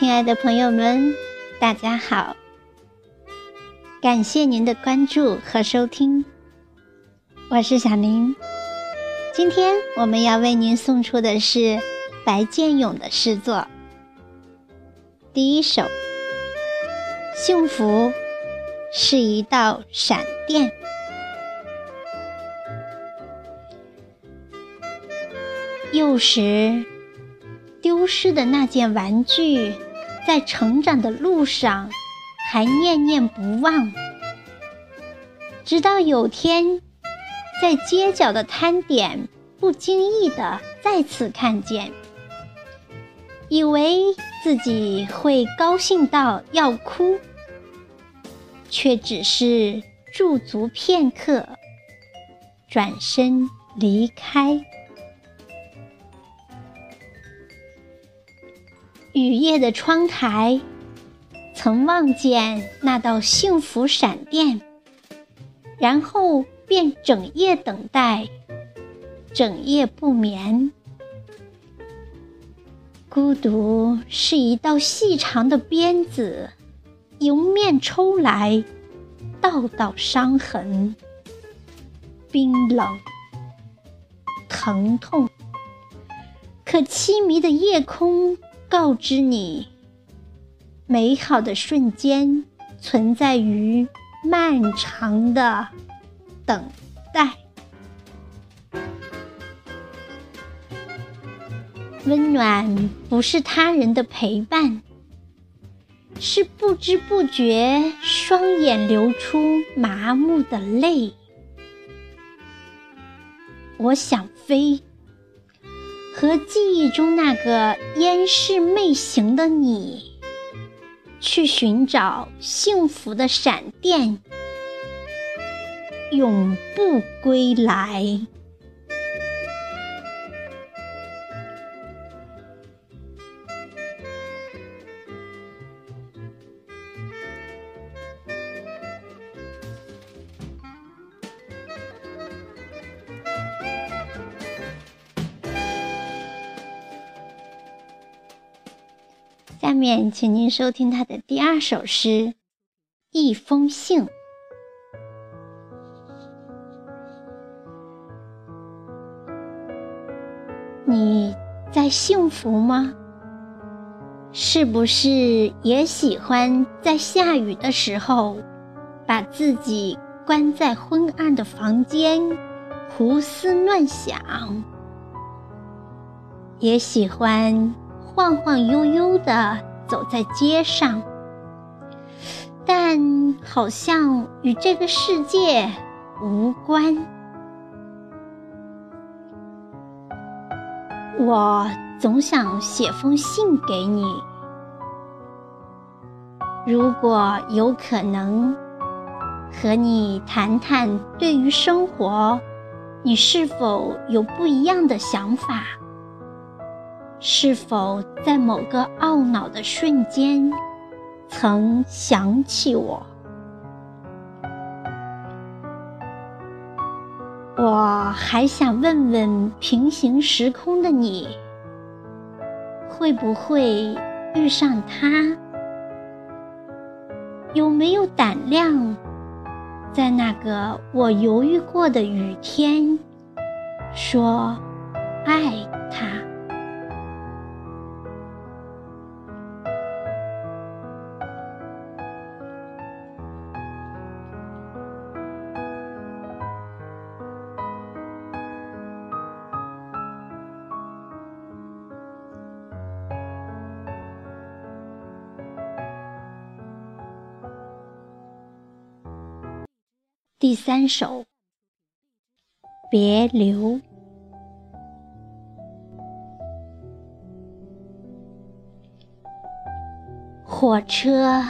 亲爱的朋友们，大家好！感谢您的关注和收听，我是小林。今天我们要为您送出的是白建勇的诗作。第一首，幸福是一道闪电。幼时丢失的那件玩具，在成长的路上还念念不忘。直到有天，在街角的摊点，不经意的再次看见，以为自己会高兴到要哭，却只是驻足片刻，转身离开。雨夜的窗台，曾望见那道幸福闪电，然后便整夜等待，整夜不眠。孤独是一道细长的鞭子，迎面抽来，道道伤痕，冰冷，疼痛。可凄迷的夜空。告知你，美好的瞬间存在于漫长的等待。温暖不是他人的陪伴，是不知不觉双眼流出麻木的泪。我想飞。和记忆中那个烟视媚行的你，去寻找幸福的闪电，永不归来。下面，请您收听他的第二首诗《一封信》。你在幸福吗？是不是也喜欢在下雨的时候，把自己关在昏暗的房间，胡思乱想？也喜欢。晃晃悠悠的走在街上，但好像与这个世界无关。我总想写封信给你，如果有可能，和你谈谈对于生活，你是否有不一样的想法？是否在某个懊恼的瞬间，曾想起我？我还想问问平行时空的你，会不会遇上他？有没有胆量，在那个我犹豫过的雨天，说第三首，别留。火车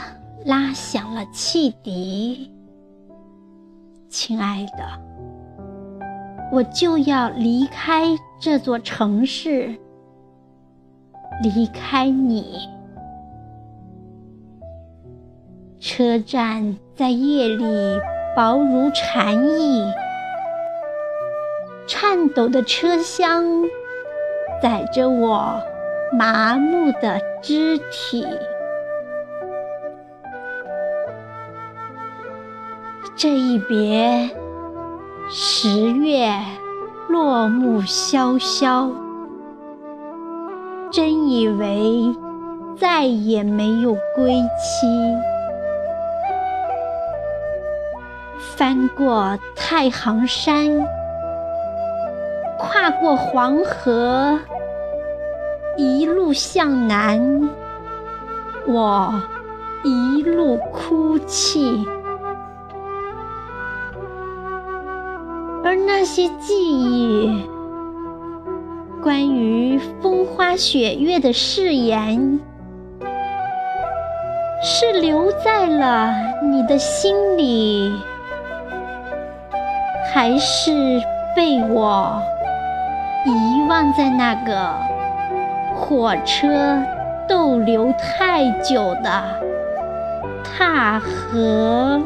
拉响了汽笛，亲爱的，我就要离开这座城市，离开你。车站在夜里。薄如蝉翼，颤抖的车厢载着我麻木的肢体。这一别，十月落木萧萧，真以为再也没有归期。翻过太行山，跨过黄河，一路向南，我一路哭泣。而那些记忆，关于风花雪月的誓言，是留在了你的心里，还是被我遗忘在那个火车逗留太久的踏河？